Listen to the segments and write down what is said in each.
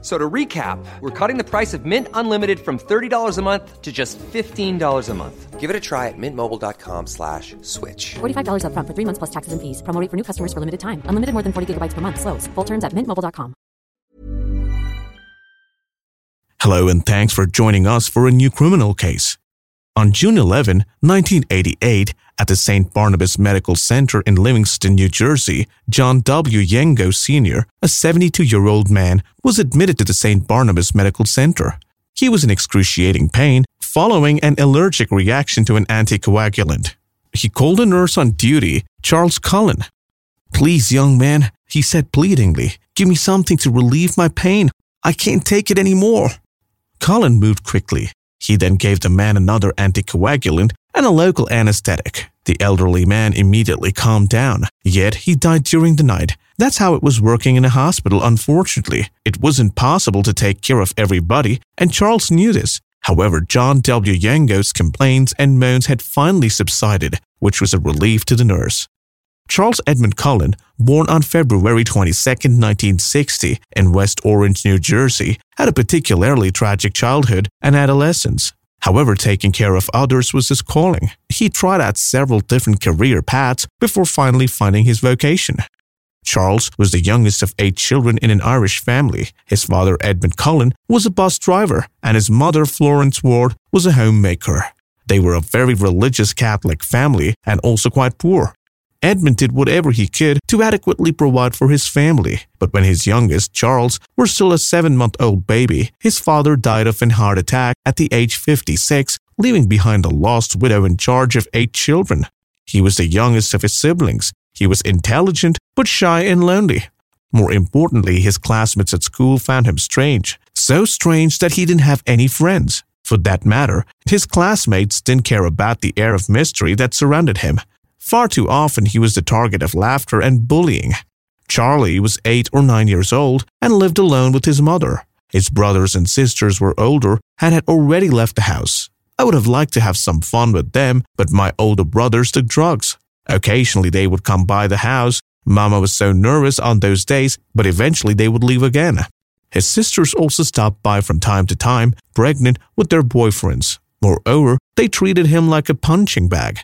So to recap, we're cutting the price of Mint Unlimited from $30 a month to just $15 a month. Give it a try at mintmobile.com slash switch. $45 upfront for three months plus taxes and fees. Promo rate for new customers for limited time. Unlimited more than 40 gigabytes per month. Slows. Full terms at mintmobile.com. Hello and thanks for joining us for a new criminal case. On June 11, 1988, at the St. Barnabas Medical Center in Livingston, New Jersey, John W. Yengo Sr., a 72 year old man, was admitted to the St. Barnabas Medical Center. He was in excruciating pain following an allergic reaction to an anticoagulant. He called a nurse on duty, Charles Cullen. Please, young man, he said pleadingly, give me something to relieve my pain. I can't take it anymore. Cullen moved quickly. He then gave the man another anticoagulant and a local anesthetic. The elderly man immediately calmed down, yet he died during the night. That's how it was working in a hospital, unfortunately. It wasn't possible to take care of everybody, and Charles knew this. However, John W. Yengo's complaints and moans had finally subsided, which was a relief to the nurse. Charles Edmund Cullen, born on February 22, 1960, in West Orange, New Jersey, had a particularly tragic childhood and adolescence. However, taking care of others was his calling. He tried out several different career paths before finally finding his vocation. Charles was the youngest of eight children in an Irish family. His father, Edmund Cullen, was a bus driver, and his mother, Florence Ward, was a homemaker. They were a very religious Catholic family and also quite poor. Edmund did whatever he could to adequately provide for his family, but when his youngest, Charles, was still a seven month old baby, his father died of an heart attack at the age 56, leaving behind a lost widow in charge of eight children. He was the youngest of his siblings. He was intelligent, but shy and lonely. More importantly, his classmates at school found him strange, so strange that he didn't have any friends. For that matter, his classmates didn't care about the air of mystery that surrounded him. Far too often he was the target of laughter and bullying. Charlie was eight or nine years old and lived alone with his mother. His brothers and sisters were older and had already left the house. I would have liked to have some fun with them, but my older brothers took drugs. Occasionally they would come by the house. Mama was so nervous on those days, but eventually they would leave again. His sisters also stopped by from time to time, pregnant with their boyfriends. Moreover, they treated him like a punching bag.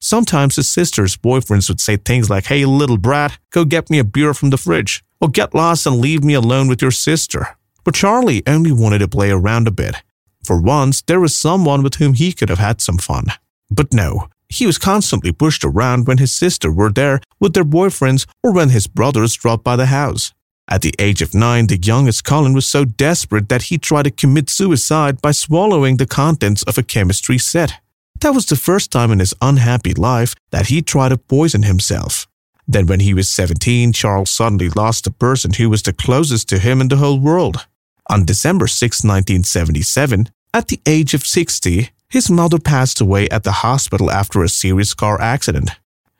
Sometimes his sister's boyfriends would say things like, Hey, little brat, go get me a beer from the fridge, or get lost and leave me alone with your sister. But Charlie only wanted to play around a bit. For once, there was someone with whom he could have had some fun. But no, he was constantly pushed around when his sister were there with their boyfriends or when his brothers dropped by the house. At the age of nine, the youngest Cullen was so desperate that he tried to commit suicide by swallowing the contents of a chemistry set. That was the first time in his unhappy life that he tried to poison himself. Then, when he was 17, Charles suddenly lost the person who was the closest to him in the whole world. On December 6, 1977, at the age of 60, his mother passed away at the hospital after a serious car accident.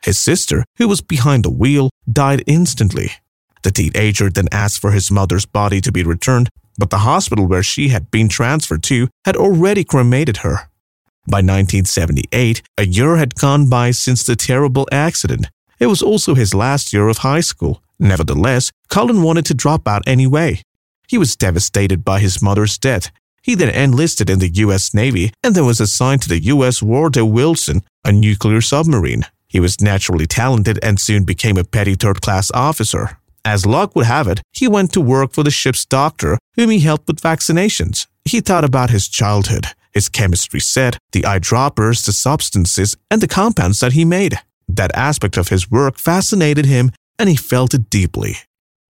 His sister, who was behind the wheel, died instantly. The teenager then asked for his mother's body to be returned, but the hospital where she had been transferred to had already cremated her. By 1978, a year had gone by since the terrible accident. It was also his last year of high school. Nevertheless, Cullen wanted to drop out anyway. He was devastated by his mother's death. He then enlisted in the U.S. Navy and then was assigned to the U.S. Woodrow Wilson, a nuclear submarine. He was naturally talented and soon became a petty third class officer. As luck would have it, he went to work for the ship's doctor, whom he helped with vaccinations. He thought about his childhood, his chemistry set, the eyedroppers, the substances, and the compounds that he made. That aspect of his work fascinated him and he felt it deeply.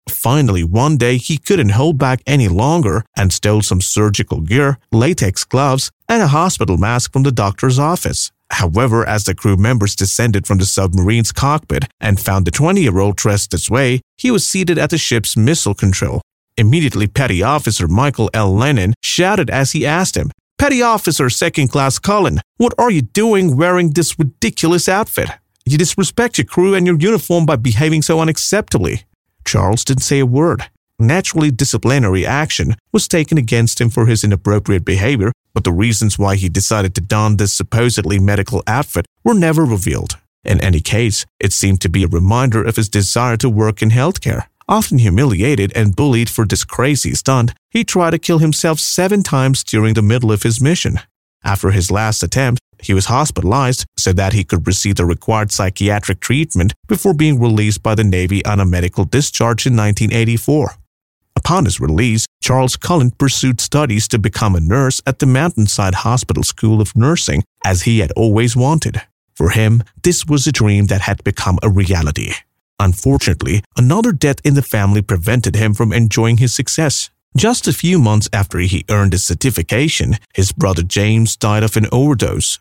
Finally, one day he couldn't hold back any longer and stole some surgical gear, latex gloves, and a hospital mask from the doctor's office. However, as the crew members descended from the submarine's cockpit and found the 20 year old dressed this way, he was seated at the ship's missile control. Immediately, Petty Officer Michael L. Lennon shouted as he asked him, Petty Officer Second Class Cullen, what are you doing wearing this ridiculous outfit? You disrespect your crew and your uniform by behaving so unacceptably. Charles didn't say a word. naturally disciplinary action was taken against him for his inappropriate behavior, but the reasons why he decided to don this supposedly medical outfit were never revealed. In any case, it seemed to be a reminder of his desire to work in healthcare. Often humiliated and bullied for this crazy stunt, he tried to kill himself seven times during the middle of his mission. After his last attempt, he was hospitalized so that he could receive the required psychiatric treatment before being released by the Navy on a medical discharge in 1984. Upon his release, Charles Cullen pursued studies to become a nurse at the Mountainside Hospital School of Nursing, as he had always wanted. For him, this was a dream that had become a reality. Unfortunately, another death in the family prevented him from enjoying his success. Just a few months after he earned his certification, his brother James died of an overdose.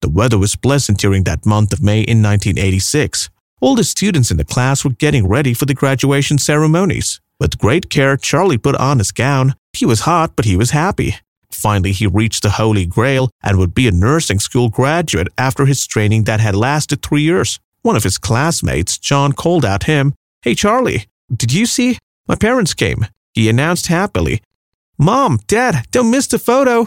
The weather was pleasant during that month of May in 1986. All the students in the class were getting ready for the graduation ceremonies. With great care, Charlie put on his gown. He was hot, but he was happy. Finally, he reached the Holy Grail and would be a nursing school graduate after his training that had lasted three years. One of his classmates, John, called out him, Hey, Charlie, did you see? My parents came. He announced happily, Mom, Dad, don't miss the photo.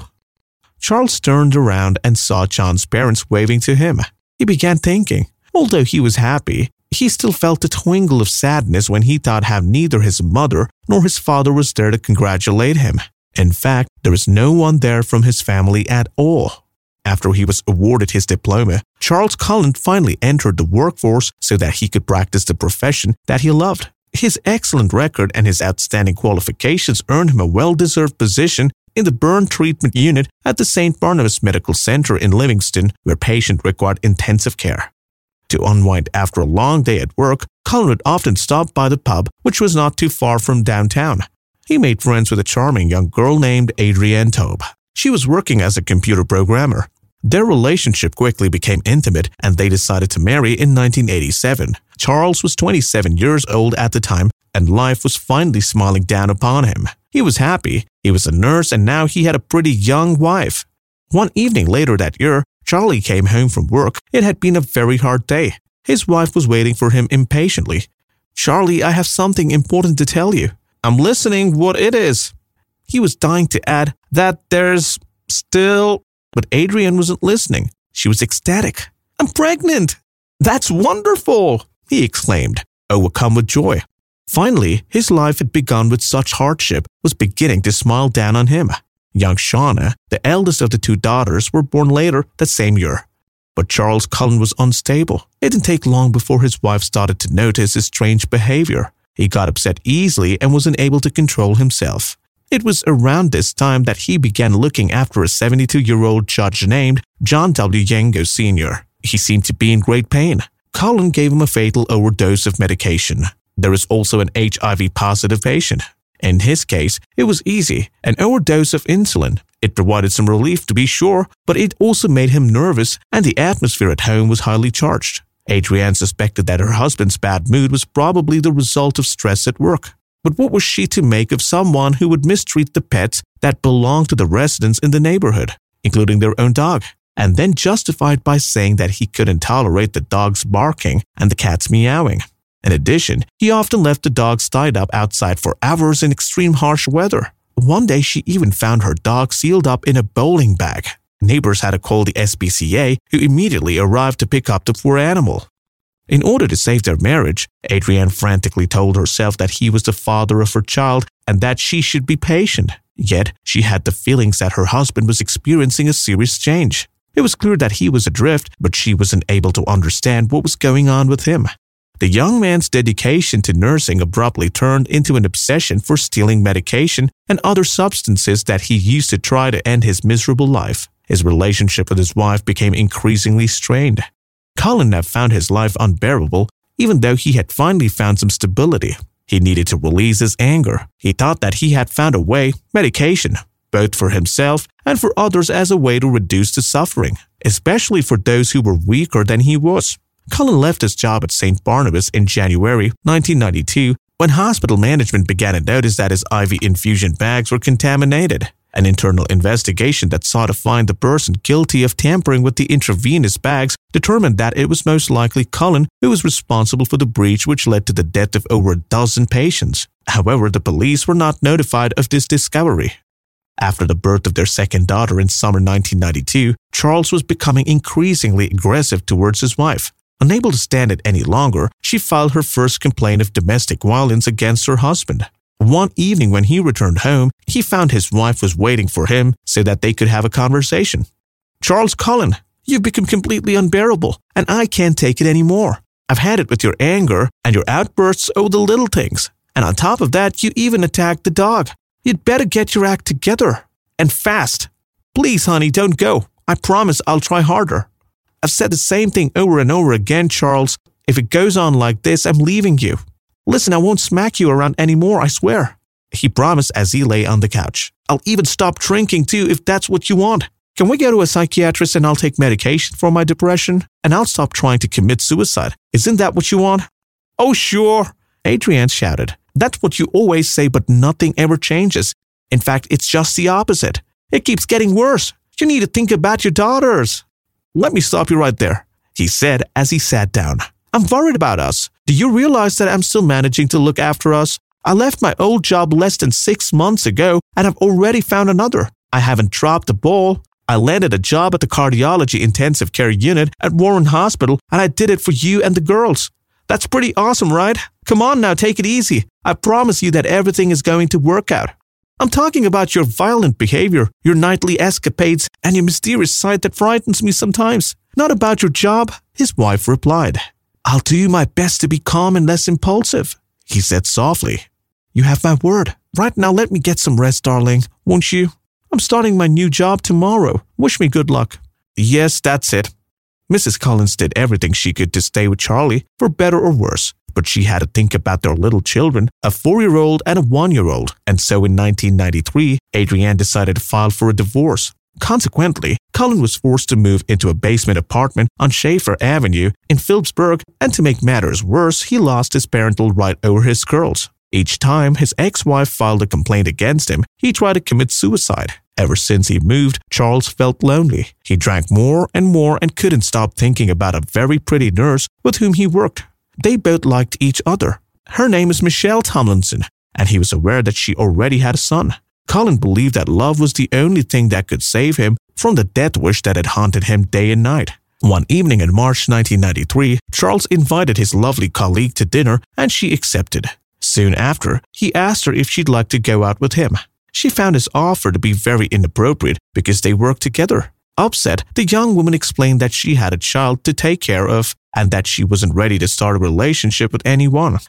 Charles turned around and saw John's parents waving to him. He began thinking, although he was happy, he still felt a twingle of sadness when he thought how neither his mother nor his father was there to congratulate him. In fact, there was no one there from his family at all. After he was awarded his diploma, Charles Cullen finally entered the workforce so that he could practice the profession that he loved. His excellent record and his outstanding qualifications earned him a well deserved position in the burn treatment unit at the St. Barnabas Medical Center in Livingston, where patients required intensive care. To unwind after a long day at work, Cullen would often stop by the pub, which was not too far from downtown. He made friends with a charming young girl named Adrienne Taube. She was working as a computer programmer. Their relationship quickly became intimate and they decided to marry in 1987. Charles was 27 years old at the time and life was finally smiling down upon him. He was happy, he was a nurse, and now he had a pretty young wife. One evening later that year, Charlie came home from work. It had been a very hard day. His wife was waiting for him impatiently. Charlie, I have something important to tell you. I'm listening what it is. He was dying to add that there's still but Adrienne wasn't listening. She was ecstatic. I'm pregnant! That's wonderful! he exclaimed, oh, overcome with joy. Finally, his life had begun with such hardship was beginning to smile down on him. Young Shauna, the eldest of the two daughters, were born later that same year. But Charles Cullen was unstable. It didn't take long before his wife started to notice his strange behavior. He got upset easily and was unable to control himself. It was around this time that he began looking after a 72 year old judge named John W. Yengo Sr. He seemed to be in great pain. Cullen gave him a fatal overdose of medication. There is also an HIV positive patient. In his case, it was easy an overdose of insulin. It provided some relief to be sure, but it also made him nervous, and the atmosphere at home was highly charged. Adrienne suspected that her husband's bad mood was probably the result of stress at work. But what was she to make of someone who would mistreat the pets that belonged to the residents in the neighborhood, including their own dog, and then justified by saying that he couldn't tolerate the dog's barking and the cat's meowing? In addition, he often left the dogs tied up outside for hours in extreme harsh weather. One day, she even found her dog sealed up in a bowling bag. Neighbors had to call the SPCA, who immediately arrived to pick up the poor animal. In order to save their marriage, Adrienne frantically told herself that he was the father of her child and that she should be patient. Yet, she had the feelings that her husband was experiencing a serious change. It was clear that he was adrift, but she wasn't able to understand what was going on with him. The young man's dedication to nursing abruptly turned into an obsession for stealing medication and other substances that he used to try to end his miserable life. His relationship with his wife became increasingly strained. Cullen now found his life unbearable, even though he had finally found some stability. He needed to release his anger. He thought that he had found a way, medication, both for himself and for others as a way to reduce the suffering, especially for those who were weaker than he was. Cullen left his job at St. Barnabas in January 1992 when hospital management began to notice that his IV infusion bags were contaminated. An internal investigation that sought to find the person guilty of tampering with the intravenous bags determined that it was most likely Cullen who was responsible for the breach which led to the death of over a dozen patients. However, the police were not notified of this discovery. After the birth of their second daughter in summer 1992, Charles was becoming increasingly aggressive towards his wife. Unable to stand it any longer, she filed her first complaint of domestic violence against her husband. One evening when he returned home, he found his wife was waiting for him so that they could have a conversation. Charles Cullen, you've become completely unbearable, and I can't take it anymore. I've had it with your anger and your outbursts over the little things. And on top of that, you even attacked the dog. You'd better get your act together. And fast. Please, honey, don't go. I promise I'll try harder. I've said the same thing over and over again, Charles. If it goes on like this, I'm leaving you. Listen, I won't smack you around anymore, I swear. He promised as he lay on the couch. I'll even stop drinking too if that's what you want. Can we go to a psychiatrist and I'll take medication for my depression? And I'll stop trying to commit suicide. Isn't that what you want? Oh, sure. Adrienne shouted. That's what you always say, but nothing ever changes. In fact, it's just the opposite. It keeps getting worse. You need to think about your daughters. Let me stop you right there, he said as he sat down. I'm worried about us. Do you realize that I'm still managing to look after us? I left my old job less than six months ago and I've already found another. I haven't dropped the ball. I landed a job at the cardiology intensive care unit at Warren Hospital and I did it for you and the girls. That's pretty awesome, right? Come on now, take it easy. I promise you that everything is going to work out. I'm talking about your violent behavior, your nightly escapades, and your mysterious side that frightens me sometimes. Not about your job, his wife replied. I'll do my best to be calm and less impulsive, he said softly. You have my word. Right now, let me get some rest, darling, won't you? I'm starting my new job tomorrow. Wish me good luck. Yes, that's it. Mrs. Collins did everything she could to stay with Charlie, for better or worse, but she had to think about their little children, a four year old and a one year old, and so in 1993, Adrienne decided to file for a divorce. Consequently, Cullen was forced to move into a basement apartment on Schaefer Avenue in Phillipsburg, and to make matters worse, he lost his parental right over his girls. Each time his ex wife filed a complaint against him, he tried to commit suicide. Ever since he moved, Charles felt lonely. He drank more and more and couldn't stop thinking about a very pretty nurse with whom he worked. They both liked each other. Her name is Michelle Tomlinson, and he was aware that she already had a son. Cullen believed that love was the only thing that could save him from the death wish that had haunted him day and night. One evening in March 1993, Charles invited his lovely colleague to dinner and she accepted. Soon after, he asked her if she'd like to go out with him. She found his offer to be very inappropriate because they worked together. Upset, the young woman explained that she had a child to take care of and that she wasn't ready to start a relationship with anyone.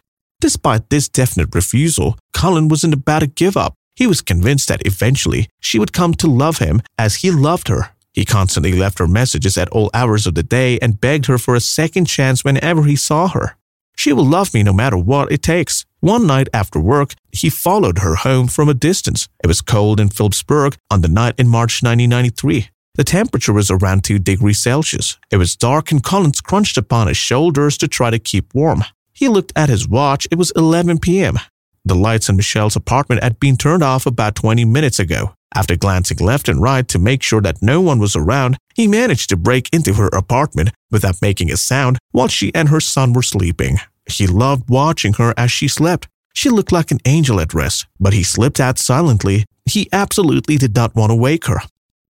Despite this definite refusal, Cullen wasn't about to give up. He was convinced that eventually she would come to love him as he loved her. He constantly left her messages at all hours of the day and begged her for a second chance whenever he saw her. She will love me no matter what it takes. One night after work, he followed her home from a distance. It was cold in Phillipsburg on the night in March 1993. The temperature was around 2 degrees Celsius. It was dark and Collins crunched upon his shoulders to try to keep warm. He looked at his watch. It was 11 p.m. The lights in Michelle's apartment had been turned off about 20 minutes ago. After glancing left and right to make sure that no one was around, he managed to break into her apartment without making a sound while she and her son were sleeping. He loved watching her as she slept. She looked like an angel at rest, but he slipped out silently. He absolutely did not want to wake her.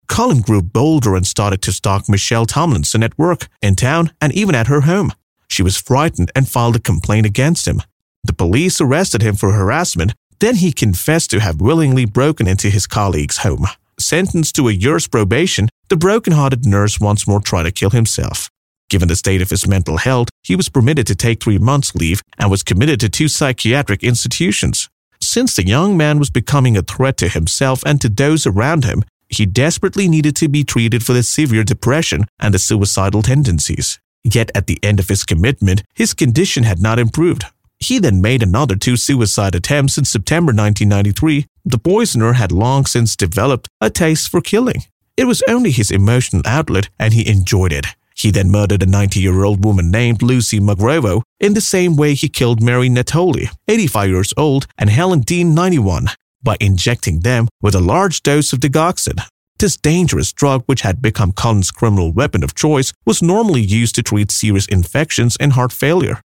Cullen grew bolder and started to stalk Michelle Tomlinson at work, in town, and even at her home. She was frightened and filed a complaint against him. The police arrested him for harassment. Then he confessed to have willingly broken into his colleague's home. Sentenced to a year's probation, the broken-hearted nurse once more tried to kill himself. Given the state of his mental health, he was permitted to take three months' leave and was committed to two psychiatric institutions. Since the young man was becoming a threat to himself and to those around him, he desperately needed to be treated for the severe depression and the suicidal tendencies. Yet at the end of his commitment, his condition had not improved. He then made another two suicide attempts in September 1993. The poisoner had long since developed a taste for killing. It was only his emotional outlet and he enjoyed it. He then murdered a 90 year old woman named Lucy Mugavero in the same way he killed Mary Natoli, 85 years old, and Helen Dean, 91, by injecting them with a large dose of digoxin. This dangerous drug, which had become Cullen's criminal weapon of choice, was normally used to treat serious infections and heart failure.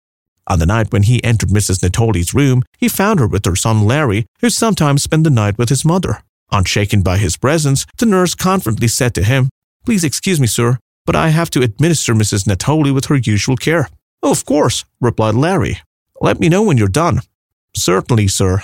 On the night when he entered Mrs. Natoli's room, he found her with her son Larry, who sometimes spent the night with his mother. Unshaken by his presence, the nurse confidently said to him, Please excuse me, sir, but I have to administer Mrs. Natoli with her usual care. Oh, of course, replied Larry. Let me know when you're done. Certainly, sir.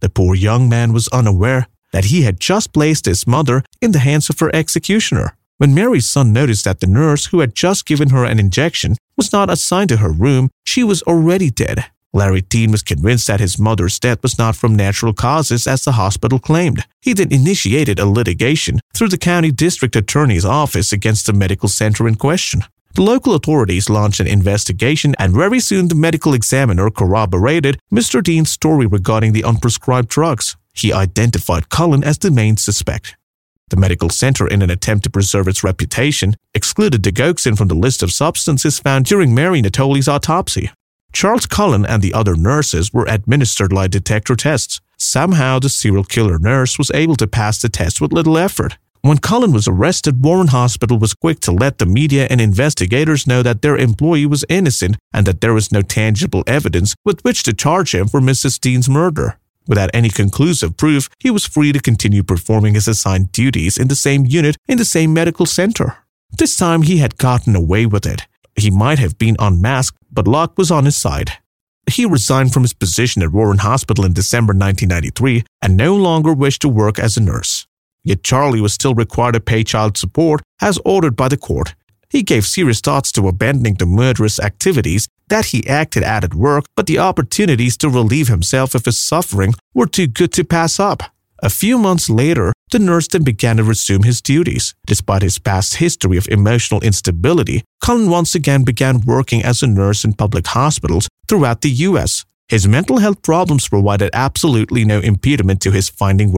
The poor young man was unaware that he had just placed his mother in the hands of her executioner. When Mary's son noticed that the nurse who had just given her an injection was not assigned to her room, she was already dead. Larry Dean was convinced that his mother's death was not from natural causes as the hospital claimed. He then initiated a litigation through the county district attorney's office against the medical center in question. The local authorities launched an investigation and very soon the medical examiner corroborated Mr. Dean's story regarding the unprescribed drugs. He identified Cullen as the main suspect. The medical center, in an attempt to preserve its reputation, excluded digoxin from the list of substances found during Mary Natoli's autopsy. Charles Cullen and the other nurses were administered lie detector tests. Somehow, the serial killer nurse was able to pass the test with little effort. When Cullen was arrested, Warren Hospital was quick to let the media and investigators know that their employee was innocent and that there was no tangible evidence with which to charge him for Mrs. Dean's murder. Without any conclusive proof, he was free to continue performing his assigned duties in the same unit in the same medical center. This time he had gotten away with it. He might have been unmasked, but luck was on his side. He resigned from his position at Warren Hospital in December 1993 and no longer wished to work as a nurse. Yet Charlie was still required to pay child support as ordered by the court. He gave serious thoughts to abandoning the murderous activities that he acted at at work, but the opportunities to relieve himself of his suffering were too good to pass up. A few months later, the nurse then began to resume his duties. Despite his past history of emotional instability, Cullen once again began working as a nurse in public hospitals throughout the US. His mental health problems provided absolutely no impediment to his finding work.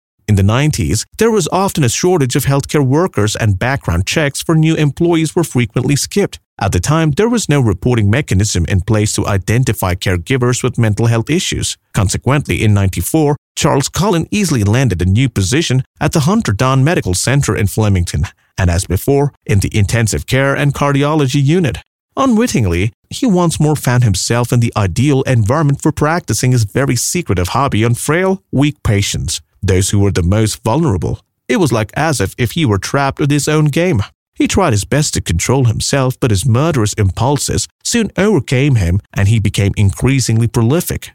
In the 90s, there was often a shortage of healthcare workers and background checks for new employees were frequently skipped. At the time, there was no reporting mechanism in place to identify caregivers with mental health issues. Consequently, in 94, Charles Cullen easily landed a new position at the Hunterdon Medical Center in Flemington, and as before, in the intensive care and cardiology unit. Unwittingly, he once more found himself in the ideal environment for practicing his very secretive hobby on frail, weak patients, those who were the most vulnerable. It was like as if, if he were trapped with his own game. He tried his best to control himself, but his murderous impulses soon overcame him and he became increasingly prolific.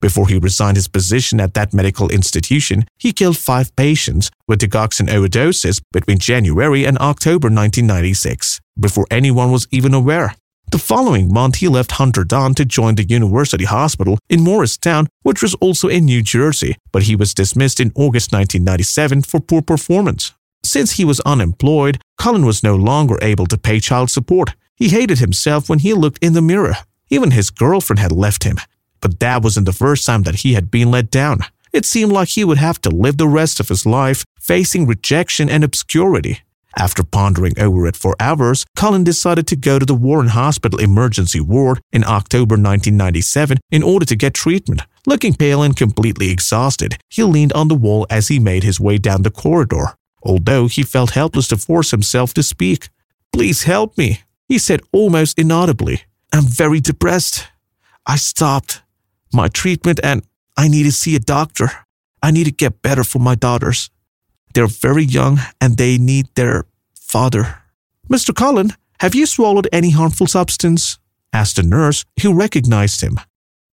Before he resigned his position at that medical institution, he killed five patients with digoxin overdoses between January and October 1996, before anyone was even aware. The following month, he left Hunterdon to join the University Hospital in Morristown, which was also in New Jersey, but he was dismissed in August 1997 for poor performance. Since he was unemployed, Cullen was no longer able to pay child support. He hated himself when he looked in the mirror. Even his girlfriend had left him. But that wasn't the first time that he had been let down. It seemed like he would have to live the rest of his life facing rejection and obscurity. After pondering over it for hours, Cullen decided to go to the Warren Hospital emergency ward in October 1997 in order to get treatment. Looking pale and completely exhausted, he leaned on the wall as he made his way down the corridor. Although he felt helpless to force himself to speak. Please help me, he said almost inaudibly. I'm very depressed. I stopped my treatment and I need to see a doctor. I need to get better for my daughters. They're very young and they need their father. Mr. Cullen, have you swallowed any harmful substance? asked the nurse who recognized him.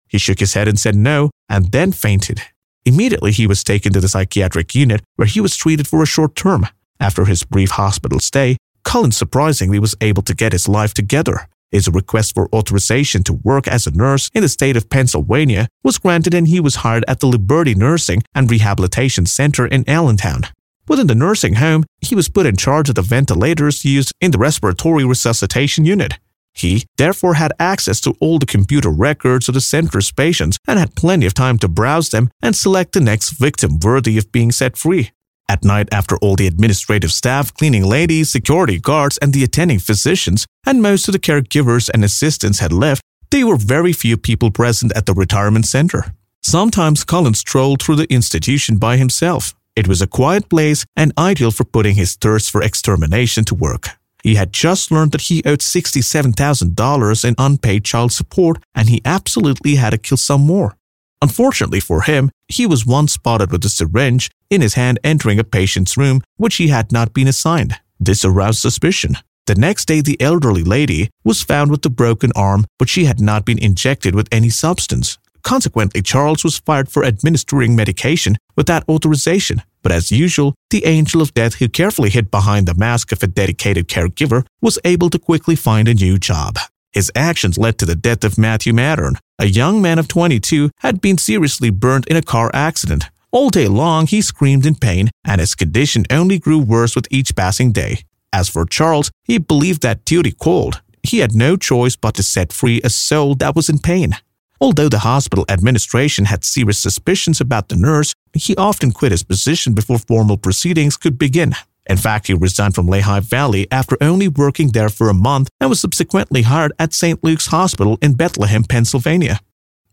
He shook his head and said no, and then fainted. Immediately, he was taken to the psychiatric unit where he was treated for a short term. After his brief hospital stay, Cullen surprisingly was able to get his life together. His request for authorization to work as a nurse in the state of Pennsylvania was granted and he was hired at the Liberty Nursing and Rehabilitation Center in Allentown. Within the nursing home, he was put in charge of the ventilators used in the respiratory resuscitation unit. He, therefore, had access to all the computer records of the center's patients and had plenty of time to browse them and select the next victim worthy of being set free. At night, after all the administrative staff, cleaning ladies, security guards, and the attending physicians, and most of the caregivers and assistants had left, there were very few people present at the retirement center. Sometimes Collins strolled through the institution by himself. It was a quiet place and ideal for putting his thirst for extermination to work. He had just learned that he owed $67,000 in unpaid child support and he absolutely had to kill some more. Unfortunately for him, he was once spotted with a syringe in his hand entering a patient's room which he had not been assigned. This aroused suspicion. The next day, the elderly lady was found with a broken arm, but she had not been injected with any substance. Consequently, Charles was fired for administering medication without authorization. But as usual, the angel of death who carefully hid behind the mask of a dedicated caregiver was able to quickly find a new job. His actions led to the death of Matthew Mattern, a young man of 22 had been seriously burned in a car accident. All day long, he screamed in pain, and his condition only grew worse with each passing day. As for Charles, he believed that duty called. He had no choice but to set free a soul that was in pain. Although the hospital administration had serious suspicions about the nurse, he often quit his position before formal proceedings could begin. In fact, he resigned from Lehigh Valley after only working there for a month and was subsequently hired at St. Luke's Hospital in Bethlehem, Pennsylvania.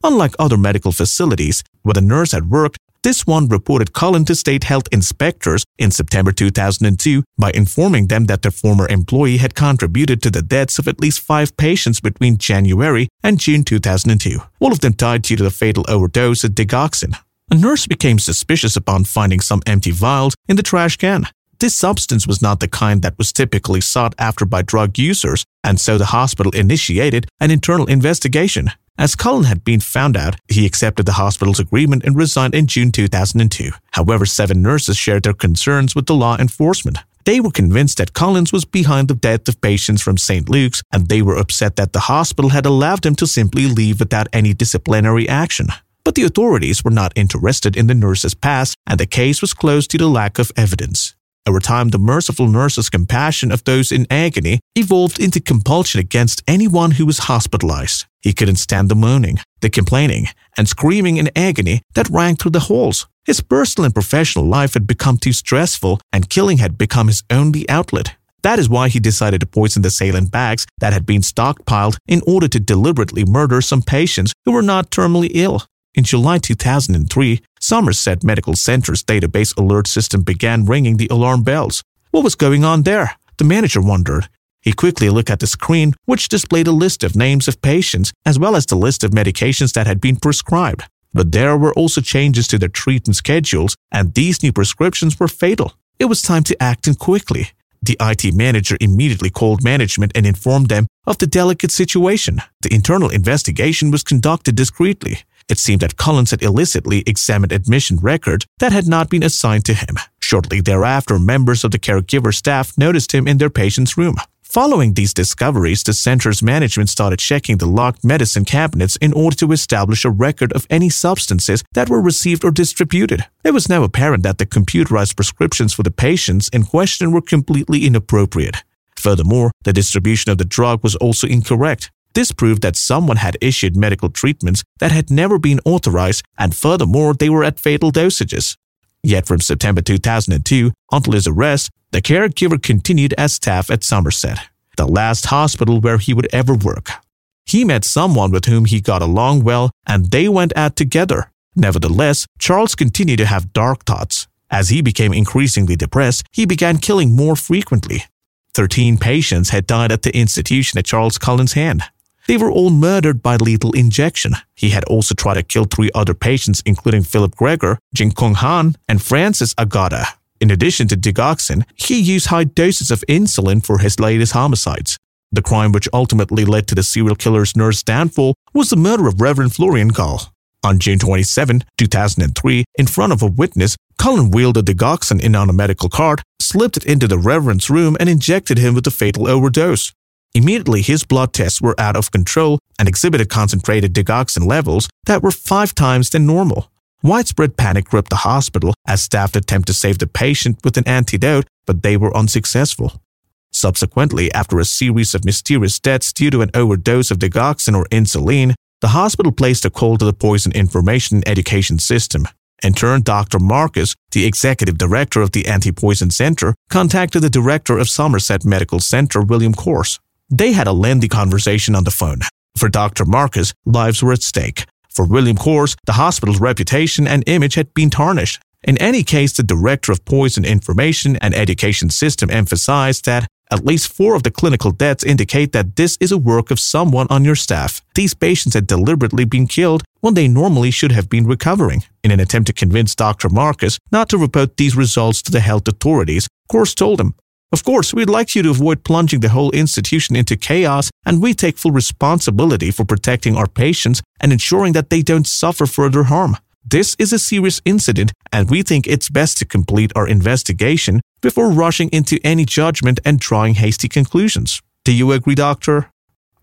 Unlike other medical facilities where the nurse had worked, this one reported Cullen to state health inspectors in September 2002 by informing them that their former employee had contributed to the deaths of at least five patients between January and June 2002. All of them died due to the fatal overdose of digoxin. A nurse became suspicious upon finding some empty vials in the trash can. This substance was not the kind that was typically sought after by drug users, and so the hospital initiated an internal investigation. As Cullen had been found out, he accepted the hospital's agreement and resigned in June 2002. However, seven nurses shared their concerns with the law enforcement. They were convinced that Collins was behind the death of patients from St. Luke's, and they were upset that the hospital had allowed him to simply leave without any disciplinary action. But the authorities were not interested in the nurse's past, and the case was closed due to lack of evidence. Over time, the merciful nurse's compassion of those in agony evolved into compulsion against anyone who was hospitalized. He couldn't stand the moaning, the complaining, and screaming in agony that rang through the halls. His personal and professional life had become too stressful, and killing had become his only outlet. That is why he decided to poison the saline bags that had been stockpiled in order to deliberately murder some patients who were not terminally ill. In July 2003, Somerset Medical Center's database alert system began ringing the alarm bells. What was going on there? The manager wondered. He quickly looked at the screen, which displayed a list of names of patients as well as the list of medications that had been prescribed. But there were also changes to their treatment schedules, and these new prescriptions were fatal. It was time to act and quickly. The IT manager immediately called management and informed them of the delicate situation. The internal investigation was conducted discreetly. It seemed that Collins had illicitly examined admission records that had not been assigned to him. Shortly thereafter, members of the caregiver staff noticed him in their patient's room. Following these discoveries, the center's management started checking the locked medicine cabinets in order to establish a record of any substances that were received or distributed. It was now apparent that the computerized prescriptions for the patients in question were completely inappropriate. Furthermore, the distribution of the drug was also incorrect. This proved that someone had issued medical treatments that had never been authorized, and furthermore, they were at fatal dosages. Yet from September 2002 until his arrest, The caregiver continued as staff at Somerset, the last hospital where he would ever work. He met someone with whom he got along well and they went out together. Nevertheless, Charles continued to have dark thoughts. As he became increasingly depressed, he began killing more frequently. Thirteen patients had died at the institution at Charles Cullen's hand. They were all murdered by lethal injection. He had also tried to kill three other patients, including Philip Gregor, Jin Kyung Han, and Frances Agoada. In addition to digoxin, he used high doses of insulin for his latest homicides. The crime which ultimately led to the serial killer's nurse downfall was the murder of Reverend Florian Gall. On June 27, 2003, in front of a witness, Cullen wheeled a digoxin in on a medical cart, slipped it into the Reverend's room, and injected him with a fatal overdose. Immediately, his blood tests were out of control and exhibited concentrated digoxin levels that were five times than normal. Widespread panic gripped the hospital as staff attempted to save the patient with an antidote, but they were unsuccessful. Subsequently, after a series of mysterious deaths due to an overdose of digoxin or insulin, the hospital placed a call to the Poison Information Education System. In turn, Dr. Marcus, the executive director of the Anti Poison Center, contacted the director of Somerset Medical Center, William Course. They had a lengthy conversation on the phone. For Dr. Marcus, lives were at stake. For William Course, the hospital's reputation and image had been tarnished. In any case, the director of Poison Information and Education System emphasized that at least four of the clinical deaths indicate that this is a work of someone on your staff. These patients had deliberately been killed when they normally should have been recovering. In an attempt to convince Dr. Marcus not to report these results to the health authorities, Course told him, Of course, we'd like you to avoid plunging the whole institution into chaos, and we take full responsibility for protecting our patients and ensuring that they don't suffer further harm. This is a serious incident, and we think it's best to complete our investigation before rushing into any judgment and drawing hasty conclusions. Do you agree, Doctor?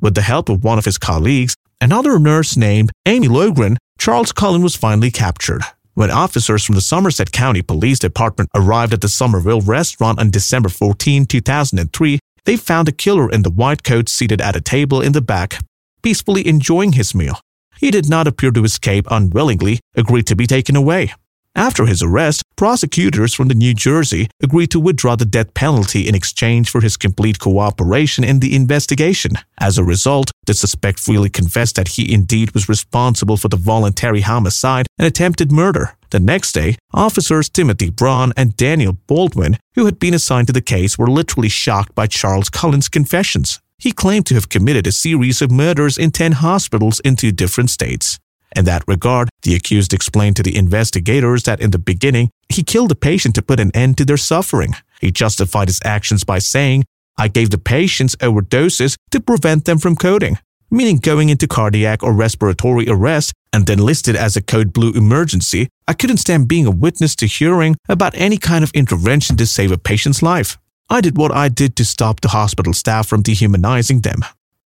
With the help of one of his colleagues, another nurse named Amy Loughren, Charles Cullen was finally captured. When officers from the Somerset County Police Department arrived at the Somerville restaurant on December 14, 2003, they found the killer in the white coat seated at a table in the back, peacefully enjoying his meal. He did not appear to escape unwillingly, agreed to be taken away. After his arrest, prosecutors from the New Jersey agreed to withdraw the death penalty in exchange for his complete cooperation in the investigation. As a result, the suspect freely confessed that he indeed was responsible for the voluntary homicide and attempted murder. The next day, officers Timothy Braun and Daniel Baldwin, who had been assigned to the case, were literally shocked by Charles Cullen's confessions. He claimed to have committed a series of murders in 10 hospitals in two different states. In that regard, the accused explained to the investigators that in the beginning, he killed the patient to put an end to their suffering. He justified his actions by saying, I gave the patients overdoses to prevent them from coding, meaning going into cardiac or respiratory arrest and then listed as a code blue emergency. I couldn't stand being a witness to hearing about any kind of intervention to save a patient's life. I did what I did to stop the hospital staff from dehumanizing them.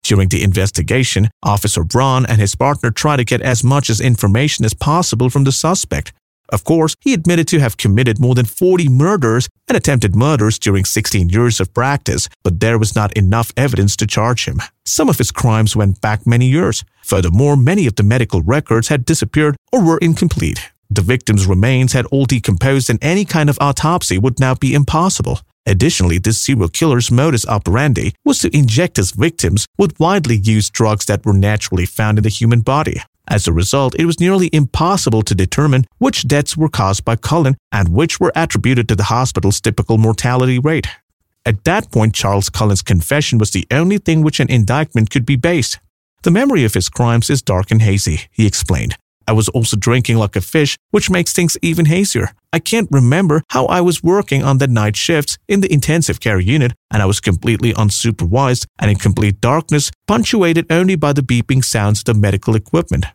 During the investigation, Officer Braun and his partner tried to get as much as information as possible from the suspect. Of course, he admitted to have committed more than 40 murders and attempted murders during 16 years of practice, but there was not enough evidence to charge him. Some of his crimes went back many years. Furthermore, many of the medical records had disappeared or were incomplete. The victim's remains had all decomposed and any kind of autopsy would now be impossible. Additionally, this serial killer's modus operandi was to inject his victims with widely used drugs that were naturally found in the human body. As a result, it was nearly impossible to determine which deaths were caused by Cullen and which were attributed to the hospital's typical mortality rate. At that point, Charles Cullen's confession was the only thing which an indictment could be based. The memory of his crimes is dark and hazy, he explained. I was also drinking like a fish, which makes things even hazier. I can't remember how I was working on the night shifts in the intensive care unit, and I was completely unsupervised and in complete darkness, punctuated only by the beeping sounds of the medical equipment.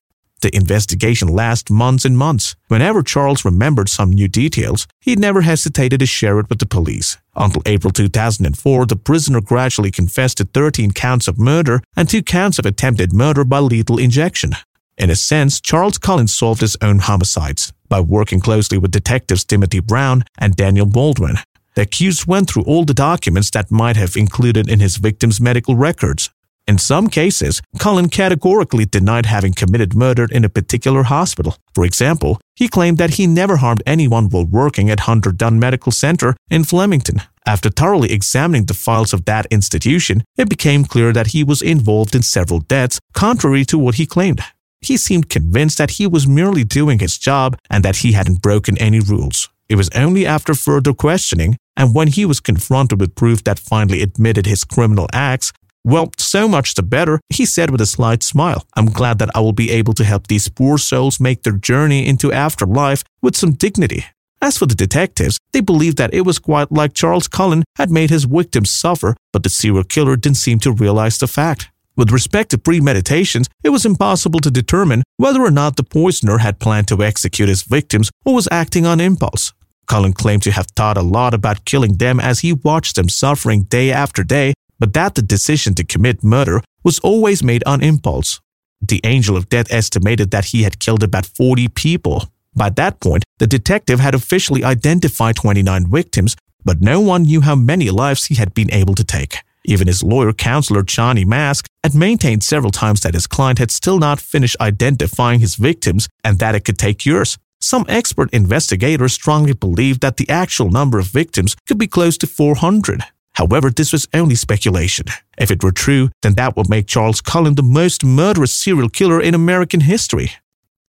The investigation lasted months and months. Whenever Charles remembered some new details, he never hesitated to share it with the police. Until April 2004, the prisoner gradually confessed to 13 counts of murder and 2 counts of attempted murder by lethal injection. In a sense, Charles Collins solved his own homicides by working closely with detectives Timothy Braun and Daniel Baldwin. The accused went through all the documents that might have included in his victim's medical records. In some cases, Cullen categorically denied having committed murder in a particular hospital. For example, he claimed that he never harmed anyone while working at Hunterdon Medical Center in Flemington. After thoroughly examining the files of that institution, it became clear that he was involved in several deaths, contrary to what he claimed. He seemed convinced that he was merely doing his job and that he hadn't broken any rules. It was only after further questioning and when he was confronted with proof that finally admitted his criminal acts, well, so much the better, he said with a slight smile. I'm glad that I will be able to help these poor souls make their journey into afterlife with some dignity. As for the detectives, they believed that it was quite like Charles Cullen had made his victims suffer, but the serial killer didn't seem to realize the fact. With respect to premeditations, it was impossible to determine whether or not the poisoner had planned to execute his victims or was acting on impulse. Cullen claimed to have thought a lot about killing them as he watched them suffering day after day, but that the decision to commit murder was always made on impulse. The angel of death estimated that he had killed about 40 people. By that point, the detective had officially identified 29 victims, but no one knew how many lives he had been able to take. Even his lawyer counselor Johnnie Mask had maintained several times that his client had still not finished identifying his victims and that it could take years. Some expert investigators strongly believed that the actual number of victims could be close to 400. However, this was only speculation. If it were true, then that would make Charles Cullen the most murderous serial killer in American history.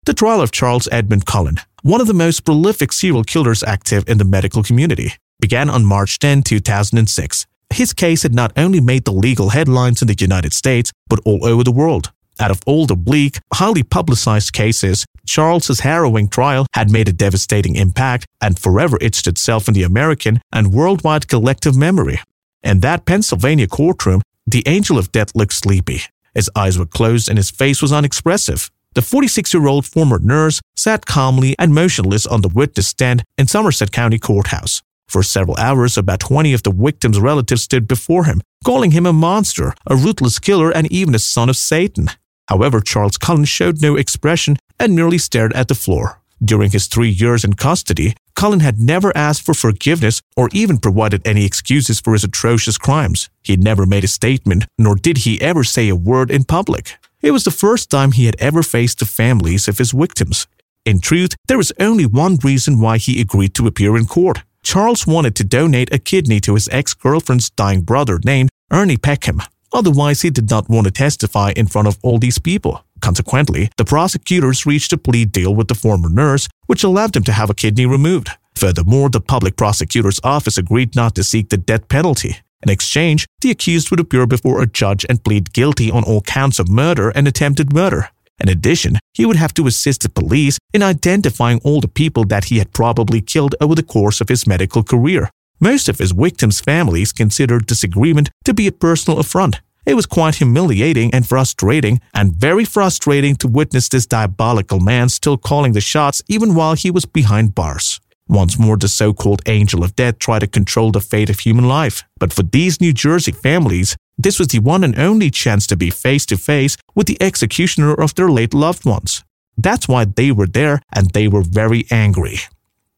The trial of Charles Edmund Cullen, one of the most prolific serial killers active in the medical community, began on March 10, 2006. His case had not only made the legal headlines in the United States, but all over the world. Out of all the bleak, highly publicized cases, Charles's harrowing trial had made a devastating impact and forever etched itself in the American and worldwide collective memory. In that Pennsylvania courtroom, the angel of death looked sleepy. His eyes were closed and his face was unexpressive. The 46 year old former nurse sat calmly and motionless on the witness stand in Somerset County Courthouse. For several hours, about 20 of the victim's relatives stood before him, calling him a monster, a ruthless killer, and even a son of Satan. However, Charles Cullen showed no expression and merely stared at the floor. During his three years in custody, Cullen had never asked for forgiveness or even provided any excuses for his atrocious crimes. He never made a statement, nor did he ever say a word in public. It was the first time he had ever faced the families of his victims. In truth, there was only one reason why he agreed to appear in court. Charles wanted to donate a kidney to his ex girlfriend's dying brother named Ernie Peckham. Otherwise, he did not want to testify in front of all these people. Consequently, the prosecutors reached a plea deal with the former nurse, which allowed him to have a kidney removed. Furthermore, the public prosecutor's office agreed not to seek the death penalty. In exchange, the accused would appear before a judge and plead guilty on all counts of murder and attempted murder. In addition, he would have to assist the police in identifying all the people that he had probably killed over the course of his medical career. Most of his victims' families considered this agreement to be a personal affront. It was quite humiliating and frustrating, and very frustrating to witness this diabolical man still calling the shots even while he was behind bars. Once more, the so called angel of death tried to control the fate of human life. But for these New Jersey families, this was the one and only chance to be face to face with the executioner of their late loved ones. That's why they were there and they were very angry.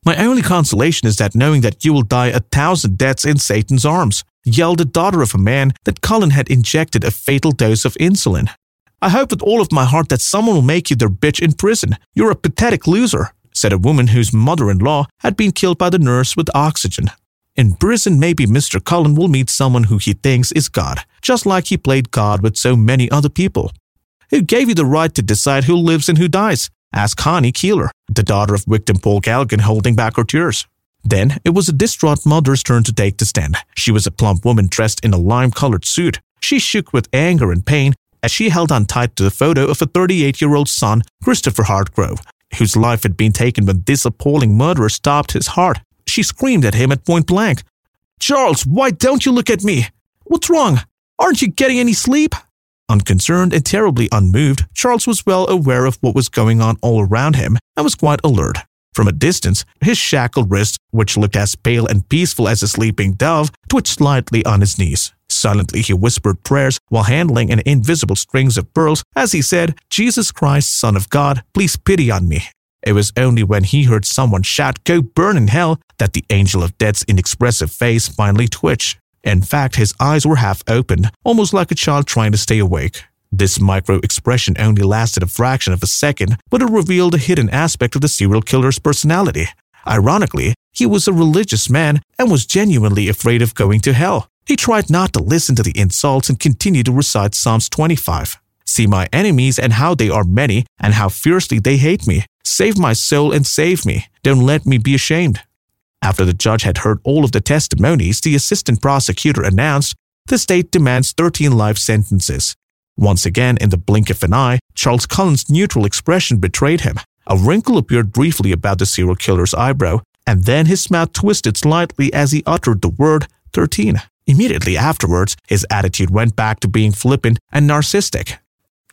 My only consolation is that knowing that you will die a thousand deaths in Satan's arms, yelled the daughter of a man that Cullen had injected a fatal dose of insulin. I hope with all of my heart that someone will make you their bitch in prison. You're a pathetic loser, said a woman whose mother in law had been killed by the nurse with oxygen. In prison, maybe Mr. Cullen will meet someone who he thinks is God, just like he played God with so many other people. Who gave you the right to decide who lives and who dies? asked Connie Keeler, the daughter of victim Paul Galligan, holding back her tears. Then it was a distraught mother's turn to take the stand. She was a plump woman dressed in a lime colored suit. She shook with anger and pain as she held on tight to the photo of a 38 year old son, Christopher Hartgrove, whose life had been taken when this appalling murderer stopped his heart. She screamed at him at point blank. Charles, why don't you look at me? What's wrong? Aren't you getting any sleep? Unconcerned and terribly unmoved, Charles was well aware of what was going on all around him and was quite alert. From a distance, his shackled wrist, which looked as pale and peaceful as a sleeping dove, twitched slightly on his knees. Silently, he whispered prayers while handling an invisible strings of pearls as he said, Jesus Christ, Son of God, please pity on me. It was only when he heard someone shout, Go burn in hell, that the angel of death's inexpressive face finally twitched. In fact, his eyes were half opened, almost like a child trying to stay awake. This micro expression only lasted a fraction of a second, but it revealed a hidden aspect of the serial killer's personality. Ironically, he was a religious man and was genuinely afraid of going to hell. He tried not to listen to the insults and continued to recite Psalms 25. See my enemies and how they are many and how fiercely they hate me. Save my soul and save me. Don't let me be ashamed. After the judge had heard all of the testimonies, the assistant prosecutor announced the state demands 13 life sentences. Once again, in the blink of an eye, Charles Cullen's neutral expression betrayed him. A wrinkle appeared briefly about the serial killer's eyebrow, and then his mouth twisted slightly as he uttered the word 13. Immediately afterwards, his attitude went back to being flippant and narcissistic.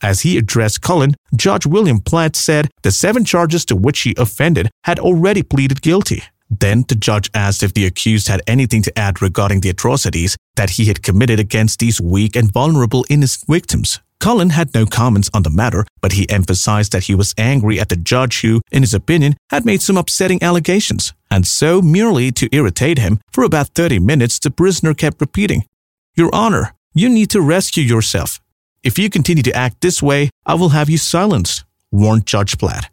As he addressed Cullen, Judge William Platt said the seven charges to which he offended had already pleaded guilty. Then the judge asked if the accused had anything to add regarding the atrocities that he had committed against these weak and vulnerable innocent victims. Cullen had no comments on the matter, but he emphasized that he was angry at the judge who, in his opinion, had made some upsetting allegations. And so, merely to irritate him, for about 30 minutes, the prisoner kept repeating, Your Honor, you need to rescue yourself. If you continue to act this way, I will have you silenced, warned Judge Platt.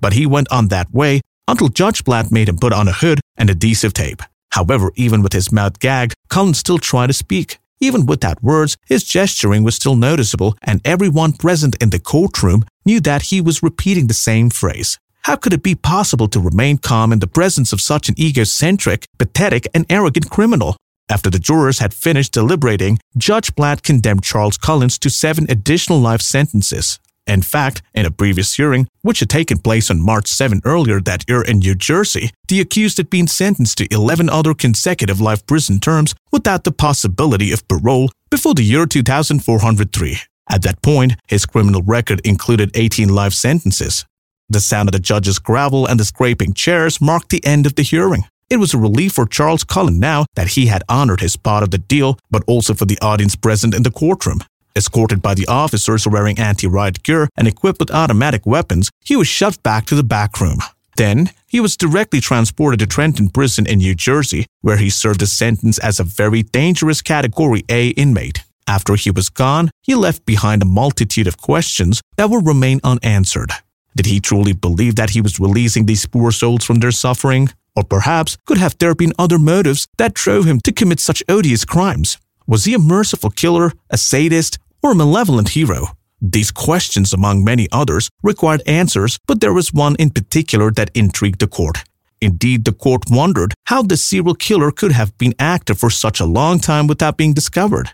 But he went on that way until Judge Platt made him put on a hood and adhesive tape. However, even with his mouth gagged, Cullen still tried to speak. Even without words, his gesturing was still noticeable, and everyone present in the courtroom knew that he was repeating the same phrase. How could it be possible to remain calm in the presence of such an egocentric, pathetic, and arrogant criminal? After the jurors had finished deliberating, Judge Platt condemned Charles Collins to seven additional life sentences. In fact, in a previous hearing, which had taken place on March 7 earlier that year in New Jersey, the accused had been sentenced to 11 other consecutive life prison terms without the possibility of parole before the year 2403. At that point, his criminal record included 18 life sentences. The sound of the judge's gravel and the scraping chairs marked the end of the hearing. It was a relief for Charles Cullen now that he had honored his part of the deal, but also for the audience present in the courtroom. Escorted by the officers wearing anti-riot gear and equipped with automatic weapons, he was shoved back to the back room. Then, he was directly transported to Trenton Prison in New Jersey, where he served a sentence as a very dangerous Category A inmate. After he was gone, he left behind a multitude of questions that will remain unanswered. Did he truly believe that he was releasing these poor souls from their suffering? Or perhaps could have there been other motives that drove him to commit such odious crimes? Was he a merciful killer, a sadist, or a malevolent hero? These questions, among many others, required answers, but there was one in particular that intrigued the court. Indeed, the court wondered how the serial killer could have been active for such a long time without being discovered.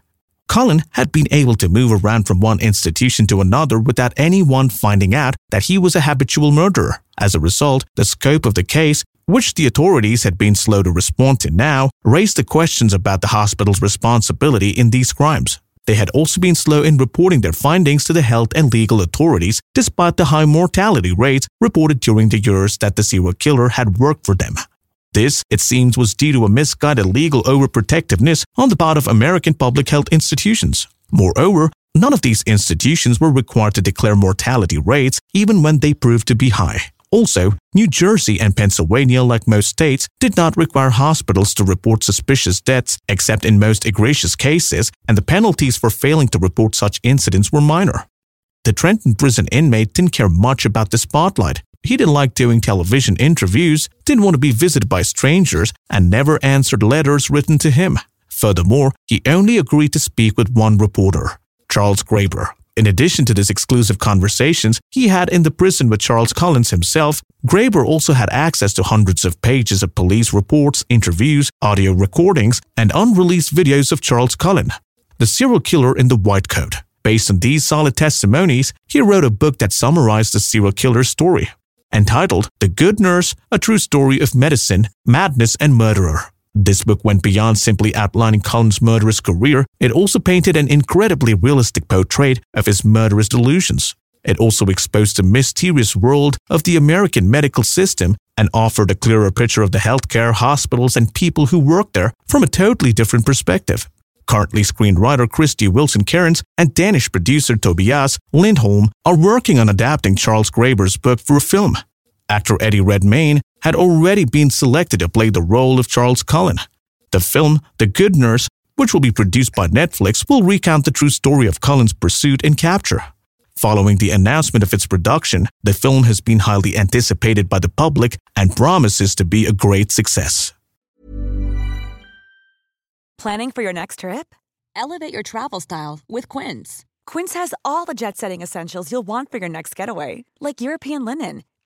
Cullen had been able to move around from one institution to another without anyone finding out that he was a habitual murderer. As a result, the scope of the case, which the authorities had been slow to respond to now, raised the questions about the hospital's responsibility in these crimes. They had also been slow in reporting their findings to the health and legal authorities, despite the high mortality rates reported during the years that the serial killer had worked for them. This, it seems, was due to a misguided legal overprotectiveness on the part of American public health institutions. Moreover, none of these institutions were required to declare mortality rates even when they proved to be high. Also, New Jersey and Pennsylvania, like most states, did not require hospitals to report suspicious deaths except in most egregious cases, and the penalties for failing to report such incidents were minor. The Trenton prison inmate didn't care much about the spotlight. He didn't like doing television interviews, didn't want to be visited by strangers, and never answered letters written to him. Furthermore, he only agreed to speak with one reporter, Charles Graeber. In addition to these exclusive conversations he had in the prison with Charles Collins himself, Graeber also had access to hundreds of pages of police reports, interviews, audio recordings, and unreleased videos of Charles Cullen, the serial killer in the white coat. Based on these solid testimonies, he wrote a book that summarized the serial killer's story, entitled The Good Nurse A True Story of Medicine, Madness, and Murderer. This book went beyond simply outlining Cullen's murderous career, it also painted an incredibly realistic portrait of his murderous delusions. It also exposed the mysterious world of the American medical system and offered a clearer picture of the healthcare, hospitals, and people who work there from a totally different perspective. Currently, screenwriter Krysty Wilson Cairns and Danish producer Tobias Lindholm are working on adapting Charles Graeber's book for a film. Actor Eddie Redmayne had already been selected to play the role of Charles Cullen. The film, The Good Nurse, which will be produced by Netflix, will recount the true story of Cullen's pursuit and capture. Following the announcement of its production, the film has been highly anticipated by the public and promises to be a great success. Planning for your next trip? Elevate your travel style with Quince. Quince has all the jet setting essentials you'll want for your next getaway, like European linen,